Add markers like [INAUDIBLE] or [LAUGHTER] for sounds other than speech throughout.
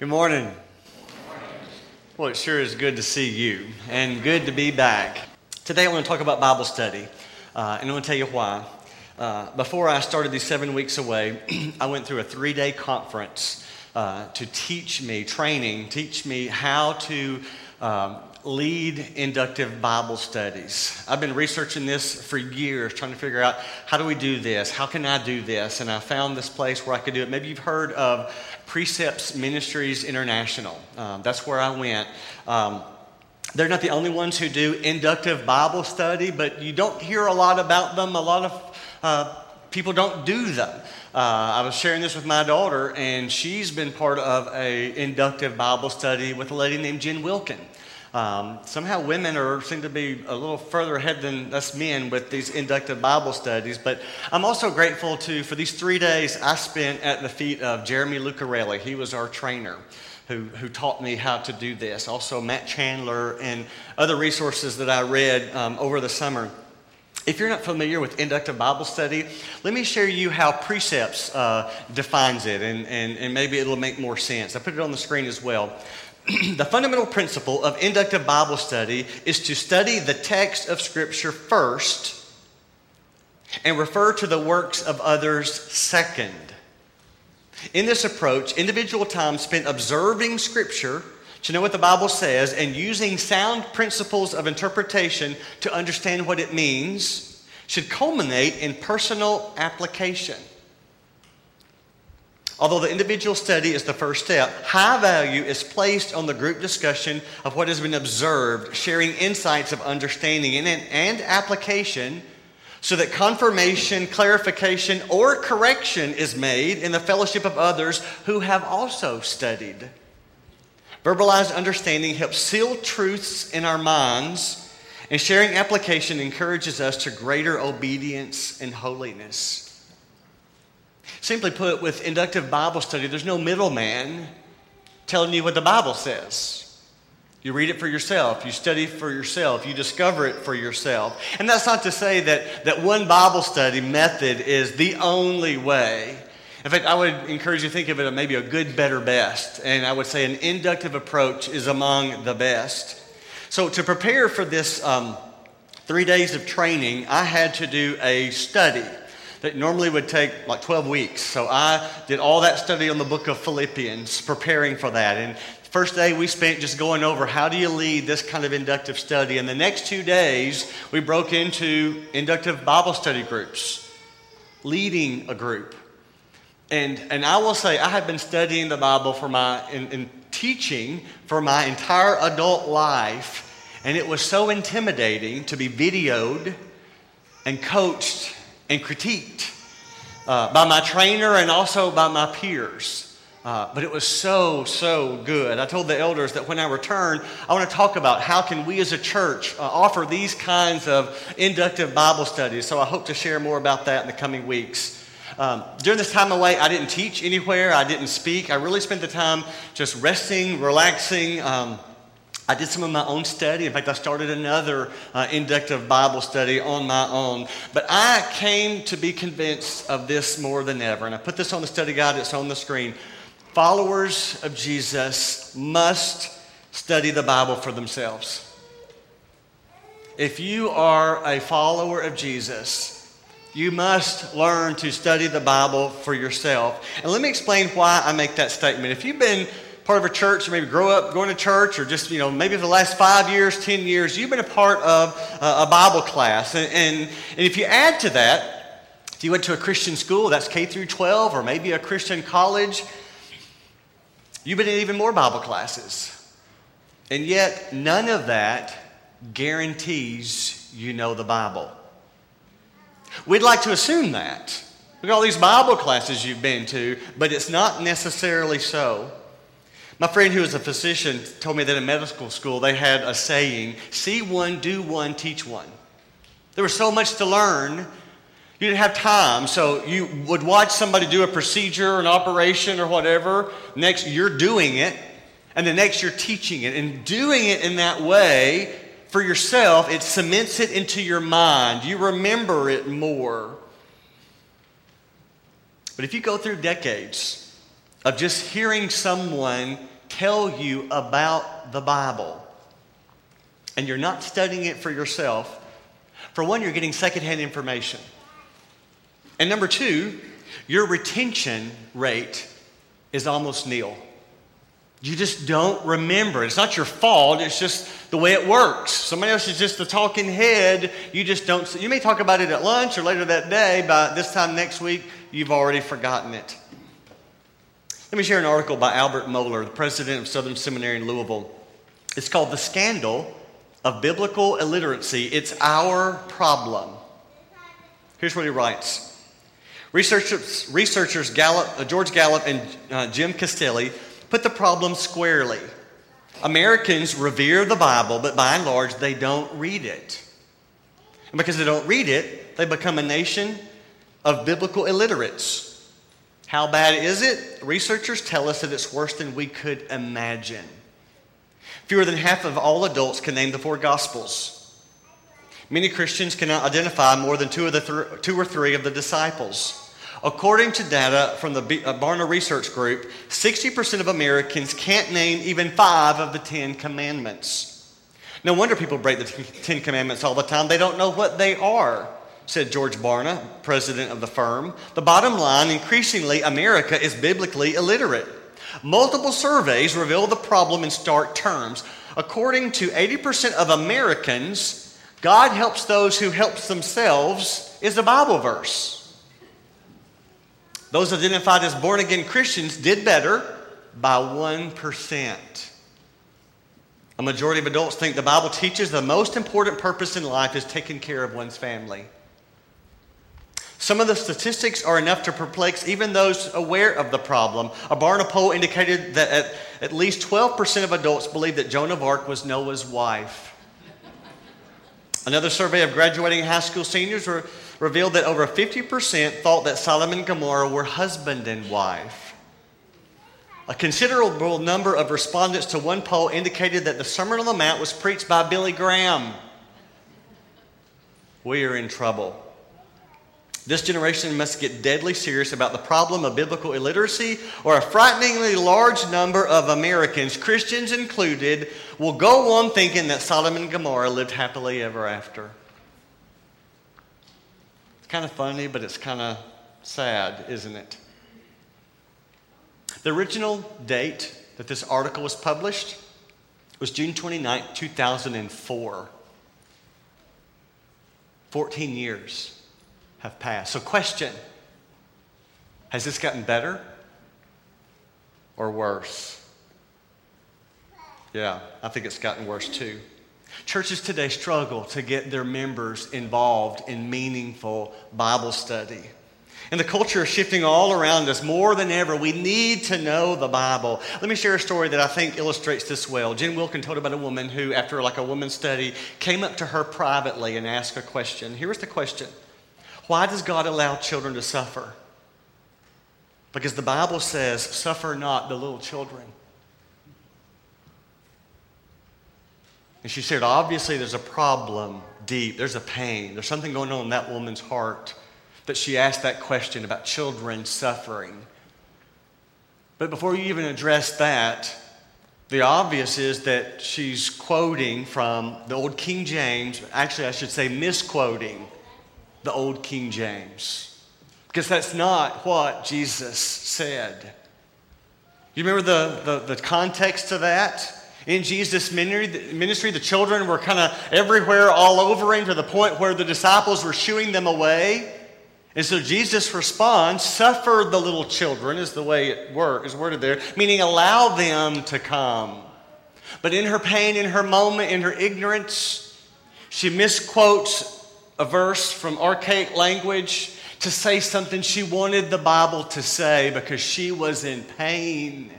Good morning. Well, it sure is good to see you and good to be back. Today I want to talk about Bible study, uh, and I want to tell you why. Uh, before I started these seven weeks away, [CLEARS THROAT] I went through a three day conference uh, to teach me, training, teach me how to um, lead inductive Bible studies. I've been researching this for years, trying to figure out how do we do this? How can I do this? And I found this place where I could do it. Maybe you've heard of Precepts Ministries International. Um, that's where I went. Um, they're not the only ones who do inductive Bible study, but you don't hear a lot about them. A lot of uh, people don't do them. Uh, I was sharing this with my daughter, and she's been part of a inductive Bible study with a lady named Jen Wilkin. Um, somehow women are seem to be a little further ahead than us men with these inductive Bible studies. But I'm also grateful to for these three days I spent at the feet of Jeremy Lucarelli. He was our trainer. Who, who taught me how to do this. Also, Matt Chandler and other resources that I read um, over the summer. If you're not familiar with inductive Bible study, let me share you how Precepts uh, defines it, and, and, and maybe it'll make more sense. I put it on the screen as well. [CLEARS THROAT] the fundamental principle of inductive Bible study is to study the text of Scripture first and refer to the works of others second. In this approach, individual time spent observing Scripture to know what the Bible says and using sound principles of interpretation to understand what it means should culminate in personal application. Although the individual study is the first step, high value is placed on the group discussion of what has been observed, sharing insights of understanding and, and application so that confirmation, clarification, or correction is made in the fellowship of others who have also studied. Verbalized understanding helps seal truths in our minds, and sharing application encourages us to greater obedience and holiness. Simply put, with inductive Bible study, there's no middleman telling you what the Bible says. You read it for yourself, you study for yourself, you discover it for yourself. And that's not to say that, that one Bible study method is the only way. In fact, I would encourage you to think of it as maybe a good, better, best. And I would say an inductive approach is among the best. So, to prepare for this um, three days of training, I had to do a study that normally would take like 12 weeks. So I did all that study on the book of Philippians, preparing for that. And first day we spent just going over how do you lead this kind of inductive study. And the next two days we broke into inductive Bible study groups, leading a group. And, and I will say, I have been studying the Bible for my, in, in teaching for my entire adult life. And it was so intimidating to be videoed and coached and critiqued uh, by my trainer and also by my peers. Uh, but it was so so good. I told the elders that when i return i want to talk about how can we as a church uh, offer these kinds of inductive bible studies. So i hope to share more about that in the coming weeks. Um, during this time away i didn't teach anywhere. I didn't speak. I really spent the time just resting relaxing um, I did some of my own study. In fact, I started another uh, inductive Bible study on my own. But I came to be convinced of this more than ever. And I put this on the study guide, it's on the screen. Followers of Jesus must study the Bible for themselves. If you are a follower of Jesus, you must learn to study the Bible for yourself. And let me explain why I make that statement. If you've been part of a church, or maybe grow up going to church, or just, you know, maybe for the last five years, 10 years, you've been a part of a Bible class. And, and, and if you add to that, if you went to a Christian school, that's K through 12, or maybe a Christian college, you've been in even more Bible classes. And yet, none of that guarantees you know the Bible. We'd like to assume that. Look at all these Bible classes you've been to, but it's not necessarily so. My friend who was a physician told me that in medical school they had a saying see one, do one, teach one. There was so much to learn, you didn't have time. So you would watch somebody do a procedure, or an operation, or whatever. Next, you're doing it. And the next, you're teaching it. And doing it in that way for yourself, it cements it into your mind. You remember it more. But if you go through decades, of just hearing someone tell you about the Bible and you're not studying it for yourself, for one, you're getting secondhand information. And number two, your retention rate is almost nil. You just don't remember. It's not your fault. It's just the way it works. Somebody else is just the talking head. You just don't. You may talk about it at lunch or later that day. By this time next week, you've already forgotten it. Let me share an article by Albert Mohler, the president of Southern Seminary in Louisville. It's called The Scandal of Biblical Illiteracy. It's Our Problem. Here's what he writes Researchers, researchers Gallup, uh, George Gallup and uh, Jim Castelli put the problem squarely. Americans revere the Bible, but by and large, they don't read it. And because they don't read it, they become a nation of biblical illiterates. How bad is it? Researchers tell us that it's worse than we could imagine. Fewer than half of all adults can name the four Gospels. Many Christians cannot identify more than two, of the th- two or three of the disciples. According to data from the uh, Barna Research Group, 60% of Americans can't name even five of the Ten Commandments. No wonder people break the Ten Commandments all the time. They don't know what they are said George Barna, president of the firm. The bottom line increasingly, America is biblically illiterate. Multiple surveys reveal the problem in stark terms. According to 80% of Americans, God helps those who helps themselves is a Bible verse. Those identified as born again Christians did better by 1%. A majority of adults think the Bible teaches the most important purpose in life is taking care of one's family. Some of the statistics are enough to perplex even those aware of the problem. A Barna poll indicated that at, at least 12% of adults believe that Joan of Arc was Noah's wife. Another survey of graduating high school seniors re- revealed that over 50% thought that Sodom and Gomorrah were husband and wife. A considerable number of respondents to one poll indicated that the Sermon on the Mount was preached by Billy Graham. We are in trouble. This generation must get deadly serious about the problem of biblical illiteracy, or a frighteningly large number of Americans, Christians included, will go on thinking that Sodom and Gomorrah lived happily ever after. It's kind of funny, but it's kind of sad, isn't it? The original date that this article was published was June 29, 2004. 14 years have passed. So, question Has this gotten better or worse? Yeah, I think it's gotten worse too. Churches today struggle to get their members involved in meaningful Bible study. And the culture is shifting all around us more than ever. We need to know the Bible. Let me share a story that I think illustrates this well. Jen Wilkin told about a woman who, after like a woman's study, came up to her privately and asked a question. Here was the question why does God allow children to suffer? Because the Bible says, Suffer not the little children. And she said, Obviously, there's a problem deep. There's a pain. There's something going on in that woman's heart that she asked that question about children suffering. But before you even address that, the obvious is that she's quoting from the old King James. Actually, I should say misquoting the old King James. Because that's not what Jesus said. You remember the, the, the context of that? In Jesus' ministry, the children were kind of everywhere, all over him, to the point where the disciples were shooing them away. And so Jesus responds, suffer the little children, is the way it word, is worded there, meaning allow them to come. But in her pain, in her moment, in her ignorance, she misquotes a verse from archaic language to say something she wanted the Bible to say because she was in pain.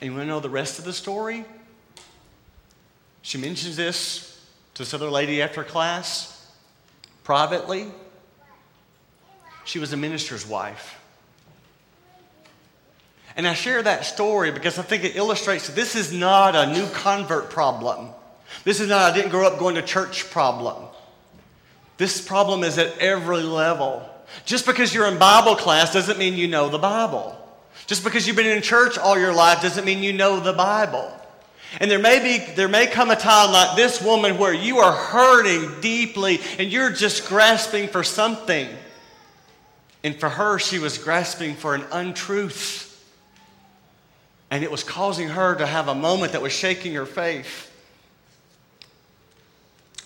And you want to know the rest of the story? She mentions this to this other lady after class privately. She was a minister's wife. And I share that story because I think it illustrates this is not a new convert problem. This is not, I didn't grow up going to church problem. This problem is at every level. Just because you're in Bible class doesn't mean you know the Bible. Just because you've been in church all your life doesn't mean you know the Bible. And there may be there may come a time like this woman where you are hurting deeply and you're just grasping for something. And for her, she was grasping for an untruth. And it was causing her to have a moment that was shaking her faith.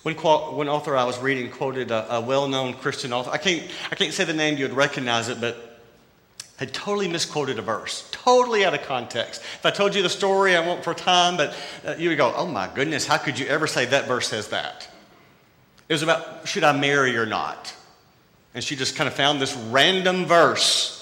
One, quote, one author I was reading quoted a, a well known Christian author. I can't, I can't say the name, you would recognize it, but had totally misquoted a verse, totally out of context. If I told you the story, I won't for time, but uh, you would go, oh my goodness, how could you ever say that verse says that? It was about should I marry or not? And she just kind of found this random verse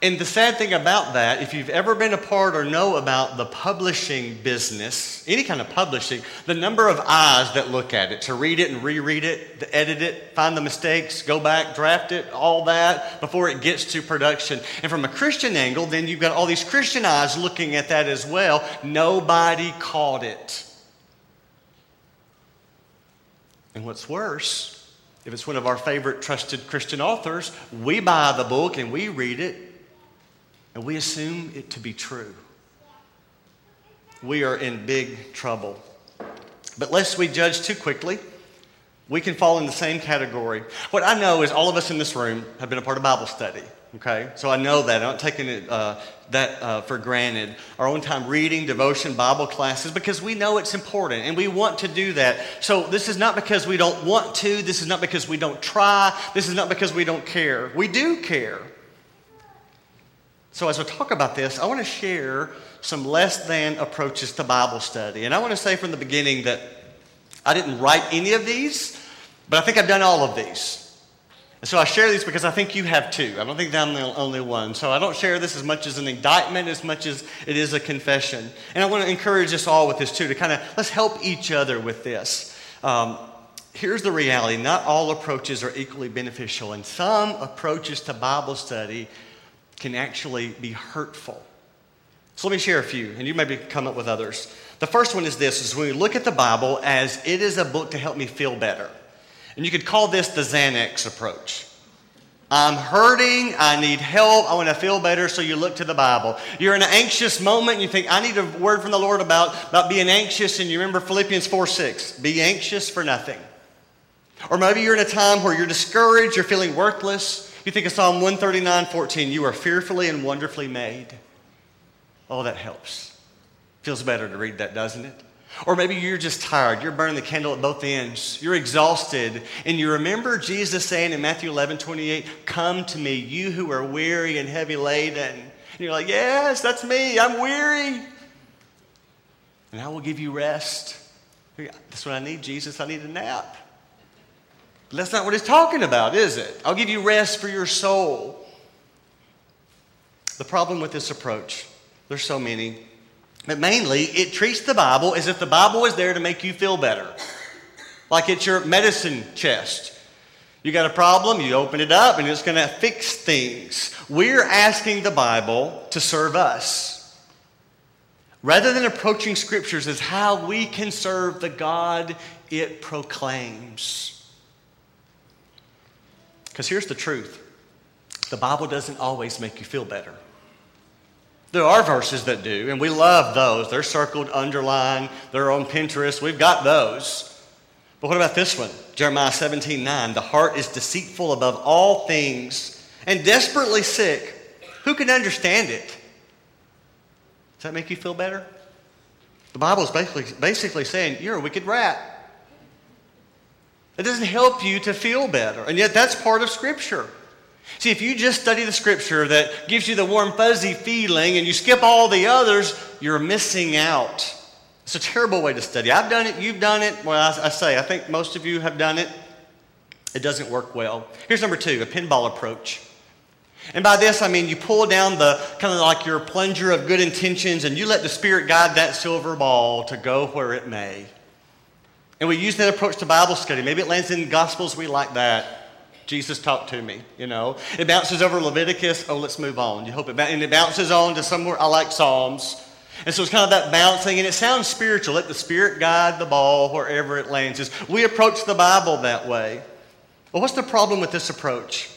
and the sad thing about that, if you've ever been a part or know about the publishing business, any kind of publishing, the number of eyes that look at it, to read it and reread it, to edit it, find the mistakes, go back, draft it, all that before it gets to production. And from a Christian angle, then you've got all these Christian eyes looking at that as well. Nobody caught it. And what's worse, if it's one of our favorite trusted Christian authors, we buy the book and we read it and we assume it to be true, we are in big trouble. But lest we judge too quickly, we can fall in the same category. What I know is all of us in this room have been a part of Bible study. Okay, so I know that. I'm not taking it, uh, that uh, for granted. Our own time reading, devotion, Bible classes, because we know it's important and we want to do that. So this is not because we don't want to. This is not because we don't try. This is not because we don't care. We do care. So, as I talk about this, I want to share some less than approaches to Bible study. And I want to say from the beginning that I didn't write any of these, but I think I've done all of these. And so I share these because I think you have too. I don't think I'm the only one. So I don't share this as much as an indictment as much as it is a confession. And I want to encourage us all with this too to kind of let's help each other with this. Um, here's the reality not all approaches are equally beneficial, and some approaches to Bible study can actually be hurtful. So let me share a few, and you maybe come up with others. The first one is this is when we look at the Bible as it is a book to help me feel better. And you could call this the Xanax approach. I'm hurting, I need help, I want to feel better, so you look to the Bible. You're in an anxious moment, and you think, I need a word from the Lord about, about being anxious, and you remember Philippians 4 6, be anxious for nothing. Or maybe you're in a time where you're discouraged, you're feeling worthless, you think of Psalm 139 14, you are fearfully and wonderfully made. Oh, that helps. Feels better to read that, doesn't it? Or maybe you're just tired. You're burning the candle at both ends. You're exhausted. And you remember Jesus saying in Matthew 11 28, Come to me, you who are weary and heavy laden. And you're like, Yes, that's me. I'm weary. And I will give you rest. That's what I need, Jesus. I need a nap. But that's not what he's talking about, is it? I'll give you rest for your soul. The problem with this approach, there's so many, but mainly it treats the Bible as if the Bible is there to make you feel better. Like it's your medicine chest. You got a problem, you open it up, and it's going to fix things. We're asking the Bible to serve us. Rather than approaching scriptures as how we can serve the God it proclaims. Because here's the truth the Bible doesn't always make you feel better. There are verses that do, and we love those. They're circled, underlined, they're on Pinterest. We've got those. But what about this one? Jeremiah 17 9. The heart is deceitful above all things and desperately sick. Who can understand it? Does that make you feel better? The Bible is basically, basically saying you're a wicked rat. It doesn't help you to feel better. And yet, that's part of Scripture. See, if you just study the Scripture that gives you the warm, fuzzy feeling and you skip all the others, you're missing out. It's a terrible way to study. I've done it, you've done it. Well, I, I say, I think most of you have done it. It doesn't work well. Here's number two a pinball approach. And by this, I mean you pull down the kind of like your plunger of good intentions and you let the Spirit guide that silver ball to go where it may. And we use that approach to Bible study. Maybe it lands in Gospels, we like that. Jesus talked to me, you know. It bounces over Leviticus, oh, let's move on. You hope it, and it bounces on to somewhere, I like Psalms. And so it's kind of that bouncing, and it sounds spiritual. Let the Spirit guide the ball wherever it lands. Is We approach the Bible that way. Well, what's the problem with this approach?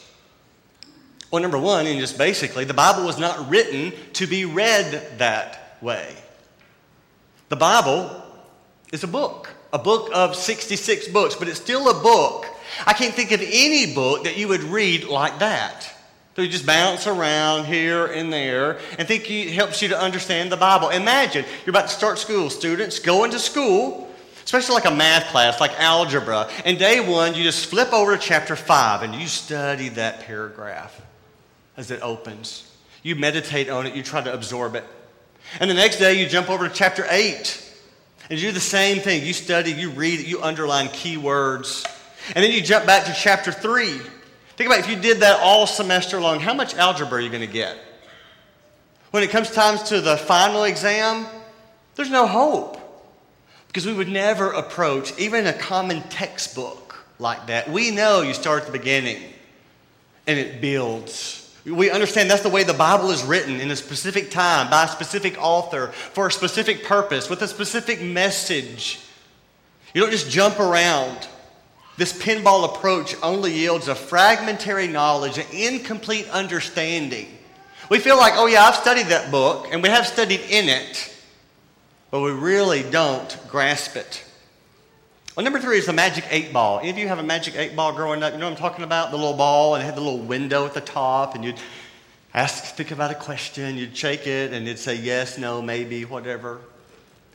Well, number one, and just basically, the Bible was not written to be read that way. The Bible is a book, a book of 66 books, but it's still a book. I can't think of any book that you would read like that. So you just bounce around here and there and think it helps you to understand the Bible. Imagine you're about to start school, students, going to school, especially like a math class, like algebra. And day one, you just flip over to chapter five and you study that paragraph as it opens. You meditate on it, you try to absorb it. And the next day, you jump over to chapter 8 and you do the same thing. You study, you read you underline key words. And then you jump back to chapter 3. Think about if you did that all semester long, how much algebra are you going to get? When it comes time to the final exam, there's no hope. Because we would never approach even a common textbook like that. We know you start at the beginning and it builds we understand that's the way the Bible is written in a specific time, by a specific author, for a specific purpose, with a specific message. You don't just jump around. This pinball approach only yields a fragmentary knowledge, an incomplete understanding. We feel like, oh, yeah, I've studied that book, and we have studied in it, but we really don't grasp it. Well, number three is the magic eight ball. Any of you have a magic eight ball growing up? You know what I'm talking about? The little ball, and it had the little window at the top, and you'd ask, think about a question, you'd shake it, and it'd say yes, no, maybe, whatever.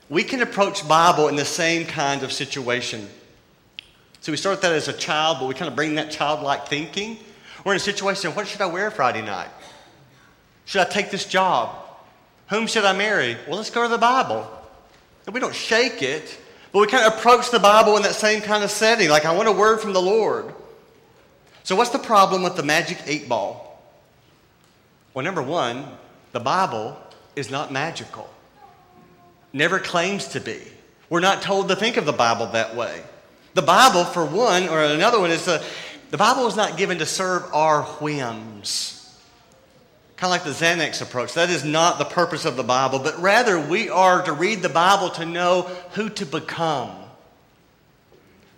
We can approach Bible in the same kind of situation. So we start that as a child, but we kind of bring that childlike thinking. We're in a situation, what should I wear Friday night? Should I take this job? Whom should I marry? Well, let's go to the Bible. And we don't shake it. But we kind of approach the Bible in that same kind of setting, like I want a word from the Lord. So, what's the problem with the magic eight ball? Well, number one, the Bible is not magical, never claims to be. We're not told to think of the Bible that way. The Bible, for one, or another one, is a, the Bible is not given to serve our whims. Kind of like the Xanax approach. That is not the purpose of the Bible, but rather we are to read the Bible to know who to become,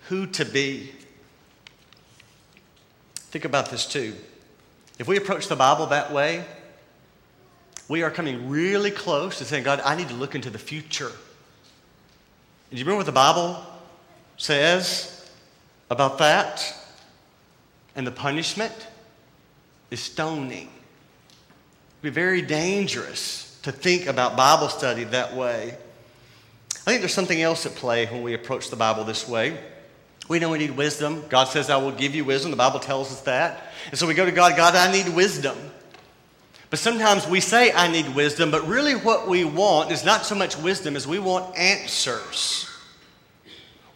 who to be. Think about this too. If we approach the Bible that way, we are coming really close to saying, God, I need to look into the future. And do you remember what the Bible says about that? And the punishment is stoning be very dangerous to think about Bible study that way. I think there's something else at play when we approach the Bible this way. We know we need wisdom. God says, I will give you wisdom. The Bible tells us that. And so we go to God, God, I need wisdom. But sometimes we say, I need wisdom, but really what we want is not so much wisdom as we want answers.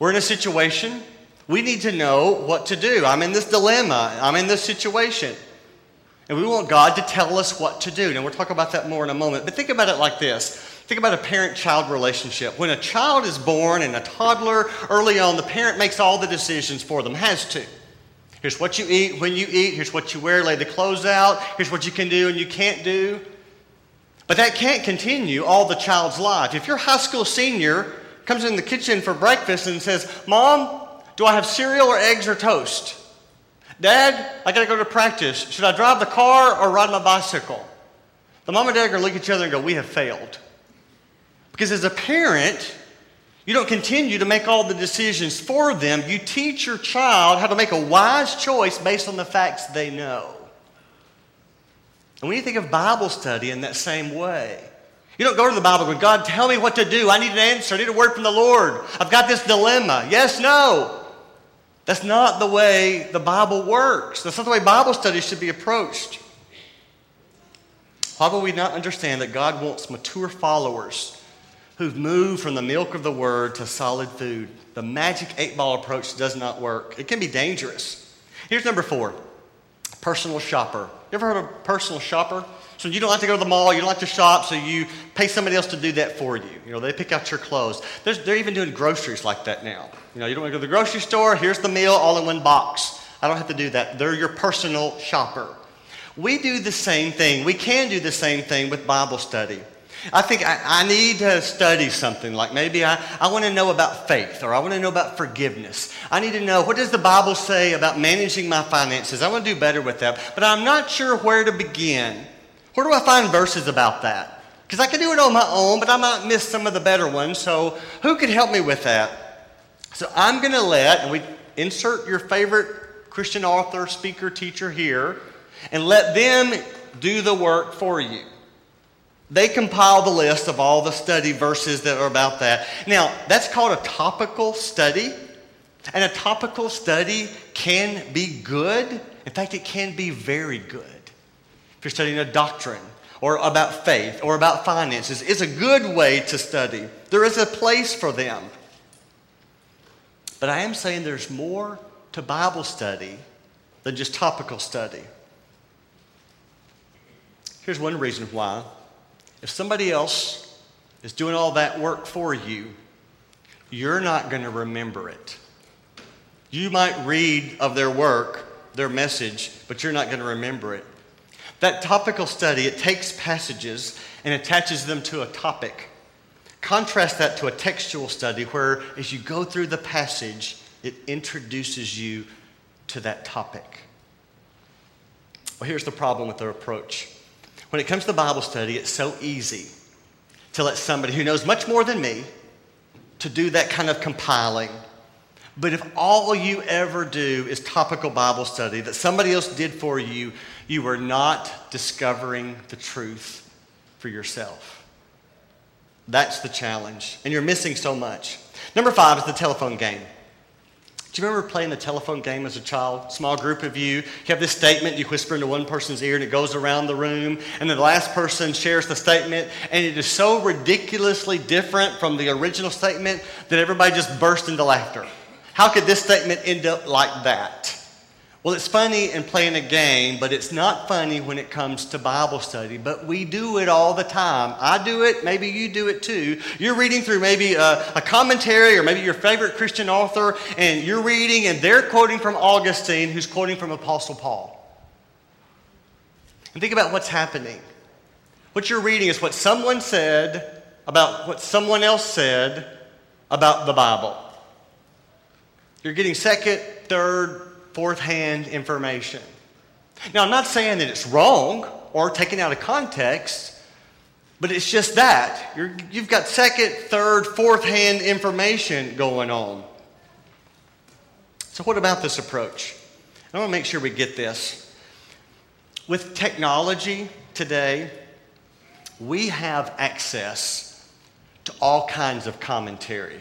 We're in a situation, we need to know what to do. I'm in this dilemma, I'm in this situation. And we want God to tell us what to do. And we'll talk about that more in a moment. But think about it like this think about a parent child relationship. When a child is born and a toddler, early on, the parent makes all the decisions for them, has to. Here's what you eat, when you eat, here's what you wear, lay the clothes out, here's what you can do and you can't do. But that can't continue all the child's life. If your high school senior comes in the kitchen for breakfast and says, Mom, do I have cereal or eggs or toast? Dad, I got to go to practice. Should I drive the car or ride my bicycle? The mom and dad are to look at each other and go, We have failed. Because as a parent, you don't continue to make all the decisions for them. You teach your child how to make a wise choice based on the facts they know. And when you think of Bible study in that same way, you don't go to the Bible going, God, tell me what to do. I need an answer. I need a word from the Lord. I've got this dilemma. Yes, no. That's not the way the Bible works. That's not the way Bible study should be approached. Why would we not understand that God wants mature followers who've moved from the milk of the word to solid food? The magic eight ball approach does not work. It can be dangerous. Here's number four personal shopper. You ever heard of a personal shopper? So you don't like to go to the mall, you don't like to shop, so you pay somebody else to do that for you. You know, they pick out your clothes. There's, they're even doing groceries like that now. You know, you don't want to go to the grocery store, here's the meal all in one box. I don't have to do that. They're your personal shopper. We do the same thing. We can do the same thing with Bible study. I think I, I, need to study something. Like maybe I, I want to know about faith or I want to know about forgiveness. I need to know what does the Bible say about managing my finances. I want to do better with that. But I'm not sure where to begin. Where do I find verses about that? Because I can do it on my own, but I might miss some of the better ones. So who could help me with that? So I'm going to let, and we insert your favorite Christian author, speaker, teacher here, and let them do the work for you. They compile the list of all the study verses that are about that. Now, that's called a topical study. And a topical study can be good. In fact, it can be very good. If you're studying a doctrine or about faith or about finances, it's a good way to study. There is a place for them. But I am saying there's more to Bible study than just topical study. Here's one reason why. If somebody else is doing all that work for you, you're not going to remember it. You might read of their work, their message, but you're not going to remember it. That topical study, it takes passages and attaches them to a topic. Contrast that to a textual study where, as you go through the passage, it introduces you to that topic. Well, here's the problem with their approach. When it comes to Bible study, it's so easy to let somebody who knows much more than me to do that kind of compiling. But if all you ever do is topical Bible study that somebody else did for you, you are not discovering the truth for yourself. That's the challenge. And you're missing so much. Number five is the telephone game. Do you remember playing the telephone game as a child? Small group of you. You have this statement, you whisper into one person's ear, and it goes around the room. And then the last person shares the statement, and it is so ridiculously different from the original statement that everybody just burst into laughter. How could this statement end up like that? Well, it's funny in playing a game, but it's not funny when it comes to Bible study. But we do it all the time. I do it, maybe you do it too. You're reading through maybe a, a, commentary or maybe your favorite Christian author, and you're reading, and they're quoting from Augustine, who's quoting from Apostle Paul. And think about what's happening. What you're reading is what someone said about what someone else said about the Bible. You're getting second, third, fourth hand information. Now, I'm not saying that it's wrong or taken out of context, but it's just that. you you've got second, third, fourth hand information going on. So, what about this approach? I want to make sure we get this. With technology today, we have access to all kinds of commentary.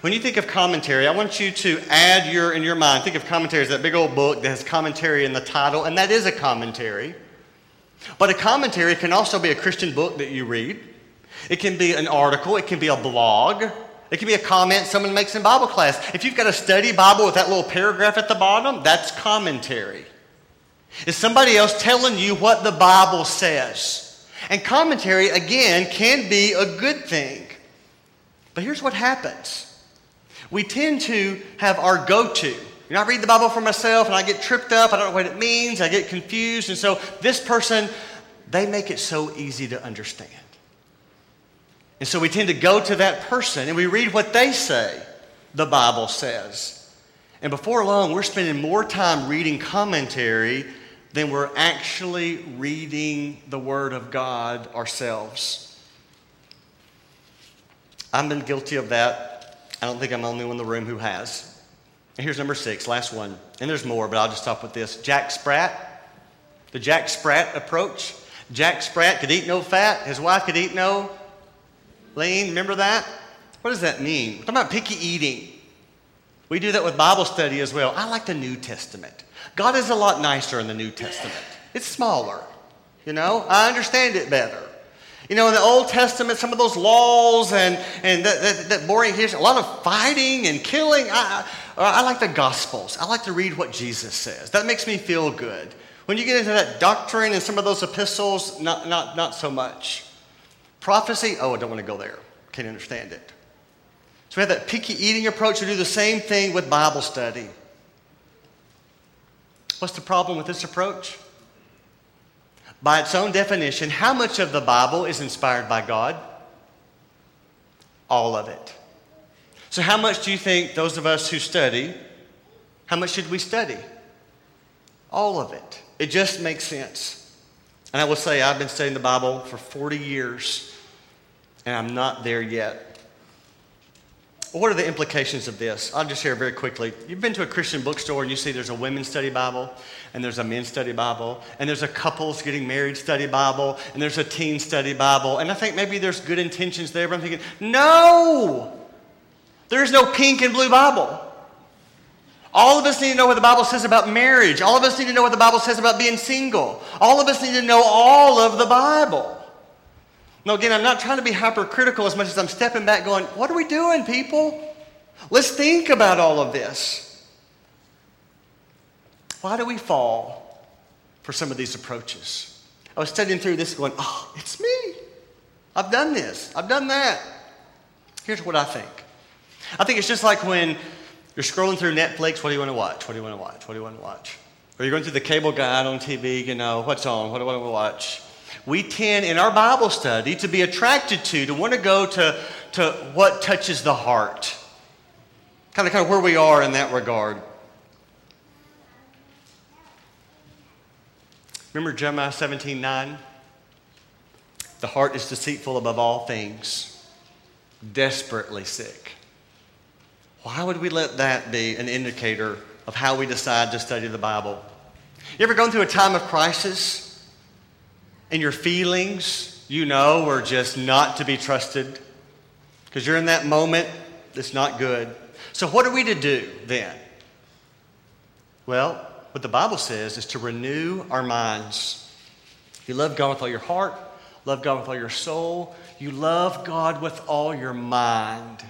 When you think of commentary, I want you to add your, in your mind, think of commentary as that big old book that has commentary in the title, and that is a commentary. But a commentary can also be a Christian book that you read. It can be an article, it can be a blog, it can be a comment someone makes in Bible class. If you've got a study Bible with that little paragraph at the bottom, that's commentary. Is somebody else telling you what the Bible says? And commentary, again, can be a good thing. But here's what happens we tend to have our go to. You know, I read the Bible for myself and I get tripped up. I don't know what it means. I get confused. And so this person, they make it so easy to understand. And so we tend to go to that person and we read what they say the Bible says. And before long, we're spending more time reading commentary than we're actually reading the Word of God ourselves. I've been guilty of that I don't think I'm the only one in the room who has. And here's number six, last one. And there's more, but I'll just stop with this. Jack Sprat, the Jack Sprat approach. Jack Sprat could eat no fat. His wife could eat no lean. Remember that? What does that mean? We're talking about picky eating. We do that with Bible study as well. I like the New Testament. God is a lot nicer in the New Testament. It's smaller. You know, I understand it better. You know, in the Old Testament, some of those laws and, and that, that, that boring history, a lot of fighting and killing. I, I like the Gospels. I like to read what Jesus says. That makes me feel good. When you get into that doctrine and some of those epistles, not, not, not so much. Prophecy, oh, I don't want to go there. Can't understand it. So we have that picky eating approach. We do the same thing with Bible study. What's the problem with this approach? By its own definition, how much of the Bible is inspired by God? All of it. So, how much do you think those of us who study, how much should we study? All of it. It just makes sense. And I will say, I've been studying the Bible for 40 years, and I'm not there yet. What are the implications of this? I'll just share very quickly. You've been to a Christian bookstore and you see there's a women's study Bible, and there's a men's study Bible, and there's a couples getting married study Bible, and there's a teen study Bible. And I think maybe there's good intentions there, but I'm thinking, no! There's no pink and blue Bible. All of us need to know what the Bible says about marriage. All of us need to know what the Bible says about being single. All of us need to know all of the Bible. Now, again, I'm not trying to be hypercritical as much as I'm stepping back going, what are we doing, people? Let's think about all of this. Why do we fall for some of these approaches? I was studying through this going, oh, it's me. I've done this. I've done that. Here's what I think. I think it's just like when you're scrolling through Netflix, what do you want to watch? What do you want to watch? What do you want to watch? Or you're going through the cable guide on TV, you know, what's on? What do I want to watch? We tend in our Bible study to be attracted to, to want to go to, to what touches the heart. Kind of, kind of where we are in that regard. Remember Jeremiah 17 9? The heart is deceitful above all things, desperately sick. Why would we let that be an indicator of how we decide to study the Bible? You ever gone through a time of crisis? And your feelings, you know, are just not to be trusted because you're in that moment that's not good. So, what are we to do then? Well, what the Bible says is to renew our minds. You love God with all your heart, love God with all your soul, you love God with all your mind.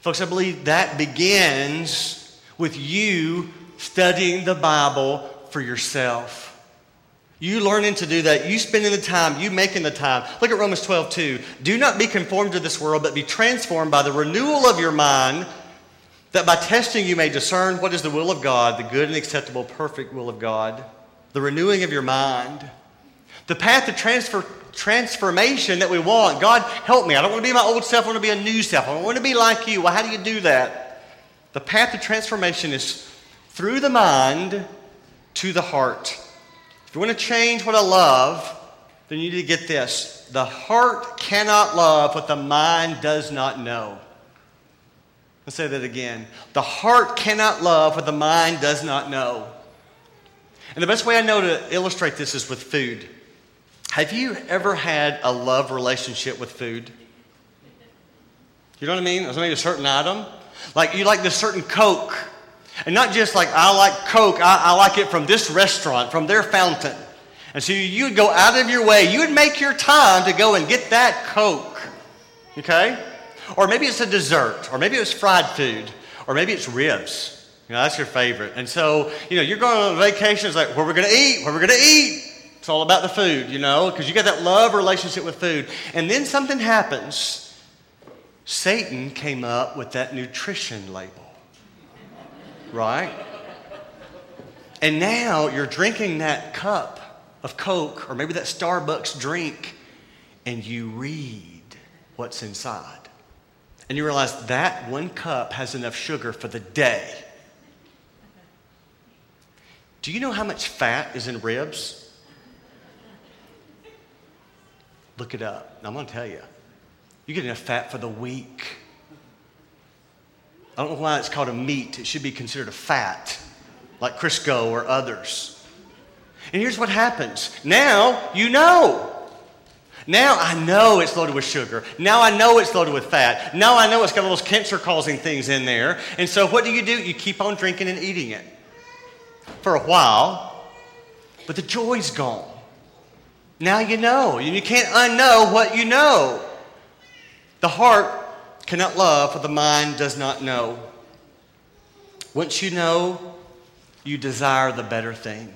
Folks, I believe that begins with you studying the Bible for yourself. You learning to do that, you spending the time, you making the time. Look at Romans 12, 2. Do not be conformed to this world, but be transformed by the renewal of your mind, that by testing you may discern what is the will of God, the good and acceptable, perfect will of God. The renewing of your mind. The path to transfer, transformation that we want. God, help me. I don't want to be my old self, I want to be a new self. I want to be like you. Well, how do you do that? The path to transformation is through the mind to the heart. If you want to change what I love, then you need to get this. The heart cannot love what the mind does not know. Let's say that again. The heart cannot love what the mind does not know. And the best way I know to illustrate this is with food. Have you ever had a love relationship with food? You know what I mean? Maybe a certain item. Like you like this certain Coke and not just like, I like Coke, I, I like it from this restaurant, from their fountain. And so you would go out of your way, you would make your time to go and get that Coke. Okay? Or maybe it's a dessert, or maybe it's fried food, or maybe it's ribs. You know, that's your favorite. And so, you know, you're going on vacation, it's like, where we're going to eat, where we're going to eat. It's all about the food, you know, because you got that love relationship with food. And then something happens. Satan came up with that nutrition label right? And now you're drinking that cup of Coke or maybe that Starbucks drink, and you read what's inside. And you realize that one cup has enough sugar for the day. Do you know how much fat is in ribs? Look it up. I'm going to tell you. You get enough fat for the week. I don't know why it's called a meat. It should be considered a fat, like Crisco or others. And here's what happens now you know. Now I know it's loaded with sugar. Now I know it's loaded with fat. Now I know it's got all those cancer causing things in there. And so what do you do? You keep on drinking and eating it for a while, but the joy's gone. Now you know. You can't unknow what you know. The heart cannot love what the mind does not know. Once you know, you desire the better thing.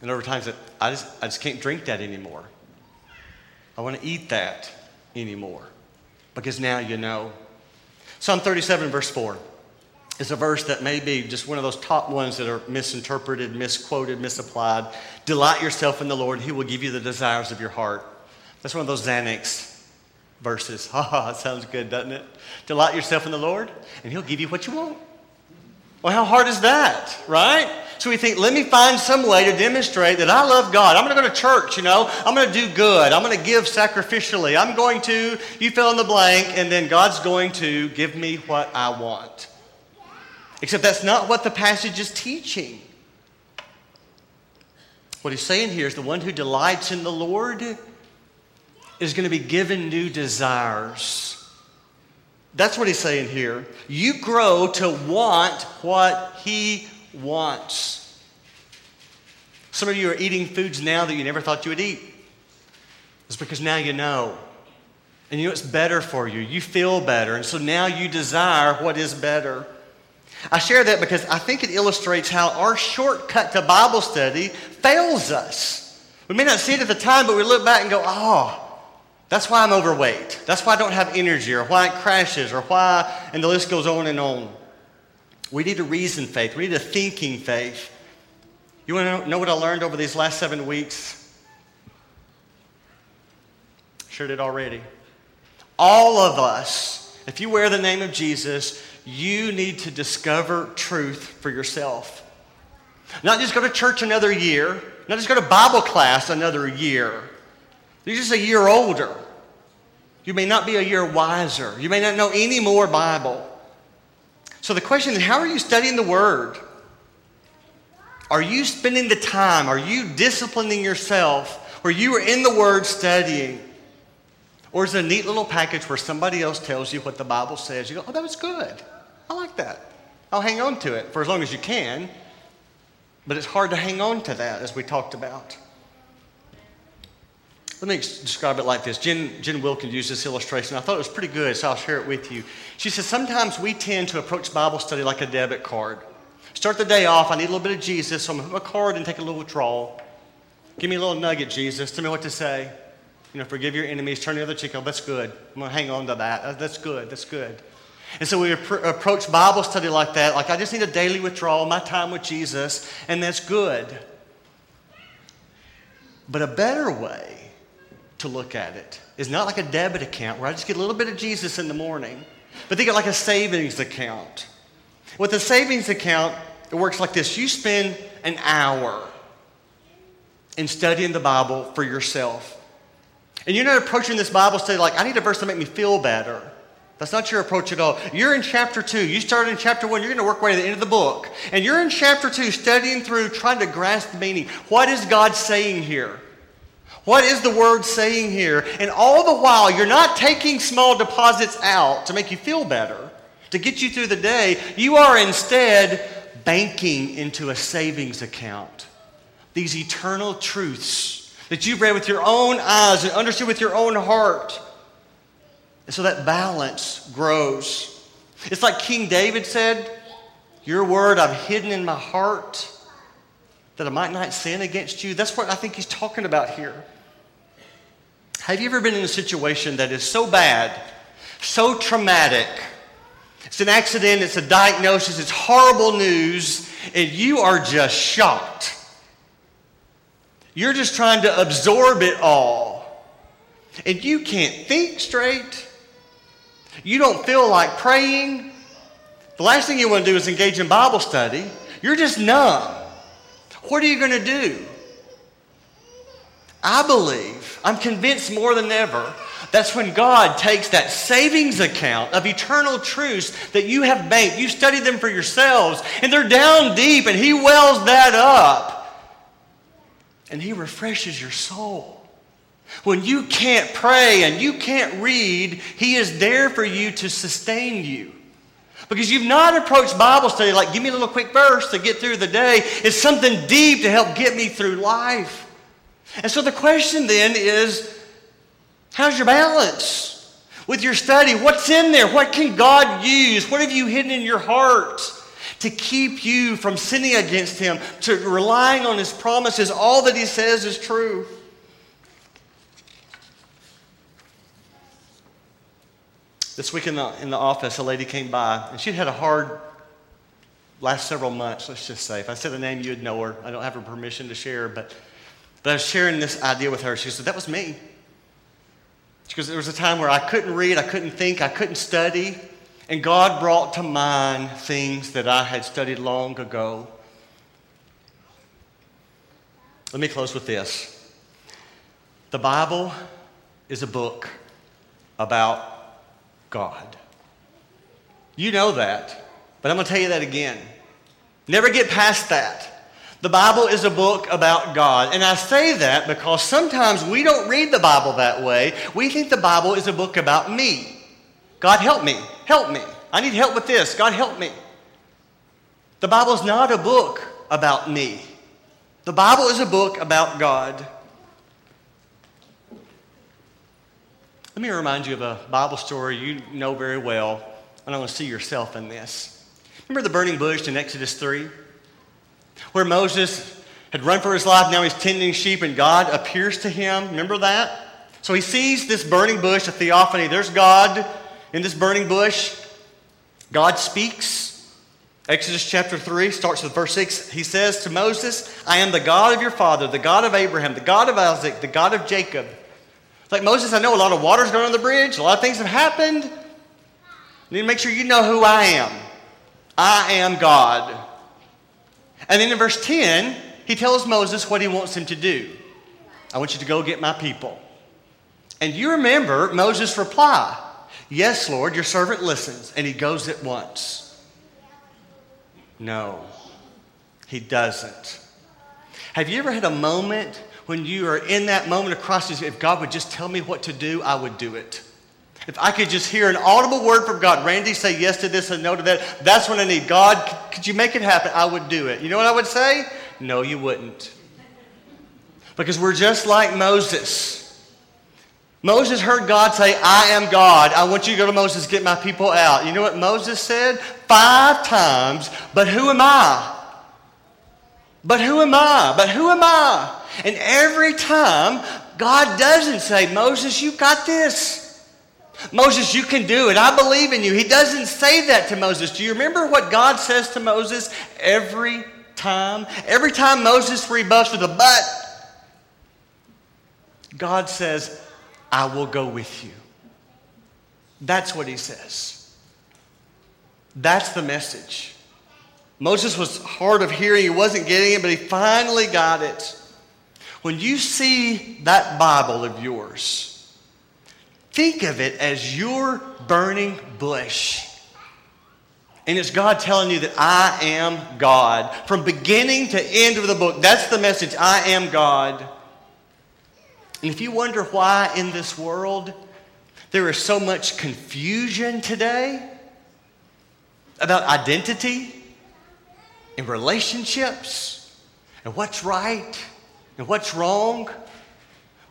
And over time, I just, I just can't drink that anymore. I want to eat that anymore because now you know. Psalm 37, verse 4. is a verse that may be just one of those top ones that are misinterpreted, misquoted, misapplied. Delight yourself in the Lord, He will give you the desires of your heart. That's one of those Xanax verses. [LAUGHS] Ha ha, sounds good, doesn't it? Delight yourself in the Lord, and He'll give you what you want. Well, how hard is that, right? So we think, let me find some way to demonstrate that I love God. I'm going to go to church, you know. I'm going to do good. I'm going to give sacrificially. I'm going to, you fill in the blank, and then God's going to give me what I want. Except that's not what the passage is teaching. What he's saying here is the one who delights in the Lord is going to be given new desires. That's what he's saying here. You grow to want what he wants. Some of you are eating foods now that you never thought you would eat. It's because now you know. And you know it's better for you. You feel better. And so now you desire what is better. I share that because I think it illustrates how our shortcut to Bible study fails us. We may not see it at the time, but we look back and go, oh, that's why I'm overweight. That's why I don't have energy, or why it crashes, or why, and the list goes on and on. We need a reason faith. We need a thinking faith. You want to know what I learned over these last seven weeks? Shared it already. All of us, if you wear the name of Jesus, you need to discover truth for yourself. Not just go to church another year, not just go to Bible class another year. You're just a year older. You may not be a year wiser. You may not know any more Bible. So the question is how are you studying the Word? Are you spending the time? Are you disciplining yourself where you are in the Word studying? Or is it a neat little package where somebody else tells you what the Bible says? You go, oh, that was good. I like that. I'll hang on to it for as long as you can. But it's hard to hang on to that, as we talked about. Let me describe it like this. Jen, Jen Wilkins used this illustration. I thought it was pretty good, so I'll share it with you. She says, Sometimes we tend to approach Bible study like a debit card. Start the day off, I need a little bit of Jesus, so I'm going to put my card and take a little withdrawal. Give me a little nugget, Jesus. Tell me what to say. You know, forgive your enemies, turn the other cheek. Oh, that's good. I'm going to hang on to that. That's good. That's good. And so we approach Bible study like that, like I just need a daily withdrawal, my time with Jesus, and that's good. But a better way to look at it. it is not like a debit account where I just get a little bit of Jesus in the morning, but think of like a savings account. With a savings account, it works like this you spend an hour in studying the Bible for yourself. And you're not approaching this Bible study like, I need a verse to make me feel better. That's not your approach at all. You're in chapter two. You started in chapter one. You're going to work way to the end of the book. And you're in chapter two, studying through, trying to grasp the meaning. What is God saying here? What is the word saying here? And all the while, you're not taking small deposits out to make you feel better, to get you through the day. You are instead banking into a savings account. These eternal truths that you've read with your own eyes and understood with your own heart. And so that balance grows. It's like King David said, Your word I've hidden in my heart that I might not sin against you. That's what I think he's talking about here. Have you ever been in a situation that is so bad, so traumatic? It's an accident, it's a diagnosis, it's horrible news, and you are just shocked. You're just trying to absorb it all. And you can't think straight. You don't feel like praying. The last thing you want to do is engage in Bible study. You're just numb. What are you going to do? I believe, I'm convinced more than ever, that's when God takes that savings account of eternal truths that you have made. You studied them for yourselves, and they're down deep, and He wells that up. And He refreshes your soul. When you can't pray and you can't read, He is there for you to sustain you. Because you've not approached Bible study like, give me a little quick verse to get through the day. It's something deep to help get me through life. And so the question then is how's your balance? With your study, what's in there? What can God use? What have you hidden in your heart to keep you from sinning against Him, to relying on His promises? All that He says is true. This week in the, in the office, a lady came by, and she'd had a hard last several months, let's just say. If I said a name, you'd know her. I don't have her permission to share, but, but I was sharing this idea with her. She said, That was me. Because there was a time where I couldn't read, I couldn't think, I couldn't study, and God brought to mind things that I had studied long ago. Let me close with this. The Bible is a book about God. You know that, but I'm going to tell you that again. Never get past that. The Bible is a book about God. And I say that because sometimes we don't read the Bible that way. We think the Bible is a book about me. God, help me. Help me. I need help with this. God, help me. The Bible is not a book about me. The Bible is a book about God. Let me remind you of a Bible story you know very well, and I want to see yourself in this. Remember the burning bush in Exodus 3? Where Moses had run for his life. Now he's tending sheep, and God appears to him. Remember that? So he sees this burning bush, a theophany. There's God in this burning bush. God speaks. Exodus chapter 3 starts with verse 6. He says to Moses, I am the God of your father, the God of Abraham, the God of Isaac, the God of Jacob. It's like Moses, I know a lot of water's going on the bridge, a lot of things have happened. You need to make sure you know who I am. I am God. And then in verse 10, he tells Moses what he wants him to do. I want you to go get my people. And you remember Moses' reply Yes, Lord, your servant listens. And he goes at once. No, he doesn't. Have you ever had a moment when you are in that moment of crisis? If God would just tell me what to do, I would do it. If I could just hear an audible word from God, Randy, say yes to this and no to that, that's what I need. God, could you make it happen? I would do it. You know what I would say? No, you wouldn't. Because we're just like Moses. Moses heard God say, I am God. I want you to go to Moses, get my people out. You know what Moses said? Five times, but who am I? But who am I? But who am I? And every time, God doesn't say, Moses, you got this. Moses, you can do it. I believe in you. He doesn't say that to Moses. Do you remember what God says to Moses every time? Every time Moses rebuffs with a but, God says, I will go with you. That's what he says. That's the message. Moses was hard of hearing, he wasn't getting it, but he finally got it. When you see that Bible of yours, Think of it as your burning bush. And it's God telling you that I am God. From beginning to end of the book, that's the message I am God. And if you wonder why in this world there is so much confusion today about identity and relationships and what's right and what's wrong,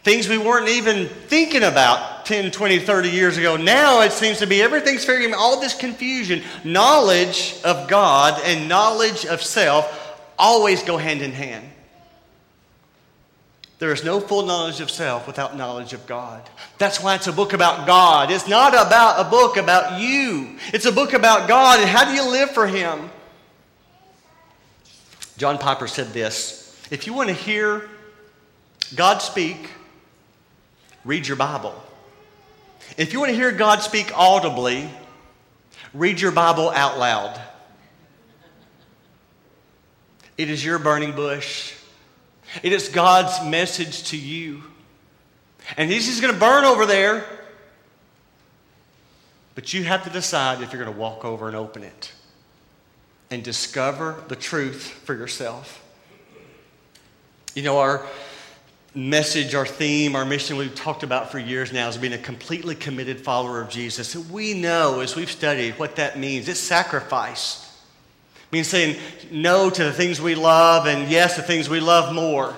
Things we weren't even thinking about 10, 20, 30 years ago. Now it seems to be everything's figuring all this confusion. Knowledge of God and knowledge of self always go hand in hand. There is no full knowledge of self without knowledge of God. That's why it's a book about God. It's not about a book about you, it's a book about God and how do you live for Him. John Piper said this If you want to hear God speak, read your Bible. If you want to hear God speak audibly, read your Bible out loud. It is your burning bush. It is God's message to you. And He's just going to burn over there. But you have to decide if you're going to walk over and open it and discover the truth for yourself. You know, our message, our theme, our mission we've talked about for years now is being a completely committed follower of Jesus. We know as we've studied what that means. It's sacrifice. It means saying no to the things we love and yes to things we love more.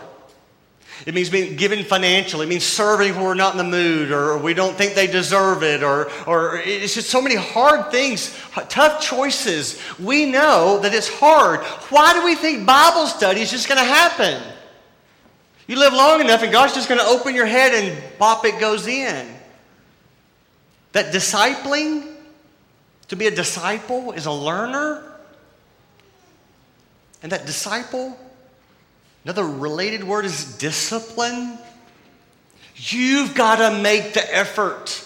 It means being given financially. It means serving when we're not in the mood or we don't think they deserve it or, or it's just so many hard things, tough choices. We know that it's hard. Why do we think Bible study is just going to happen? You live long enough, and God's just going to open your head and pop it goes in. That discipling, to be a disciple, is a learner. And that disciple, another related word is discipline. You've got to make the effort.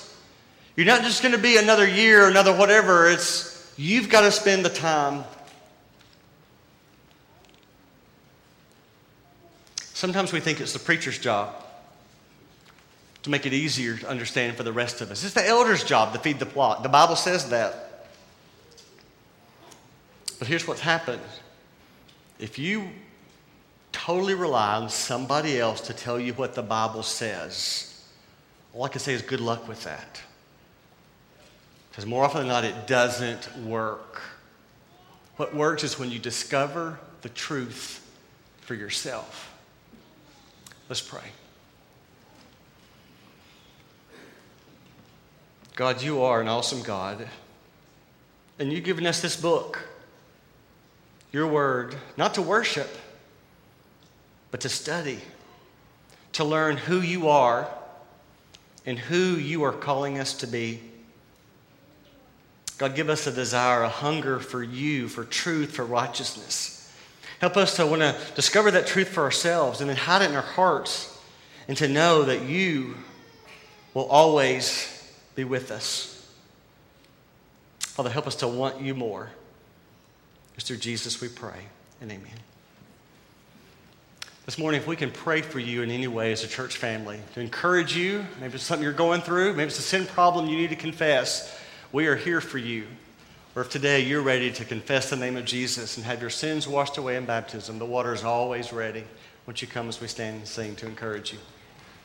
You're not just going to be another year, another whatever. It's you've got to spend the time. Sometimes we think it's the preacher's job to make it easier to understand for the rest of us. It's the elder's job to feed the flock. The Bible says that. But here's what's happened. If you totally rely on somebody else to tell you what the Bible says, all I can say is good luck with that. Because more often than not, it doesn't work. What works is when you discover the truth for yourself. Let's pray. God, you are an awesome God. And you've given us this book, your word, not to worship, but to study, to learn who you are and who you are calling us to be. God, give us a desire, a hunger for you, for truth, for righteousness. Help us to want to discover that truth for ourselves and then hide it in our hearts and to know that you will always be with us. Father, help us to want you more. It's through Jesus we pray and amen. This morning, if we can pray for you in any way as a church family, to encourage you, maybe it's something you're going through, maybe it's a sin problem you need to confess, we are here for you. Or if today you're ready to confess the name of Jesus and have your sins washed away in baptism, the water is always ready. Won't you come as we stand and sing to encourage you?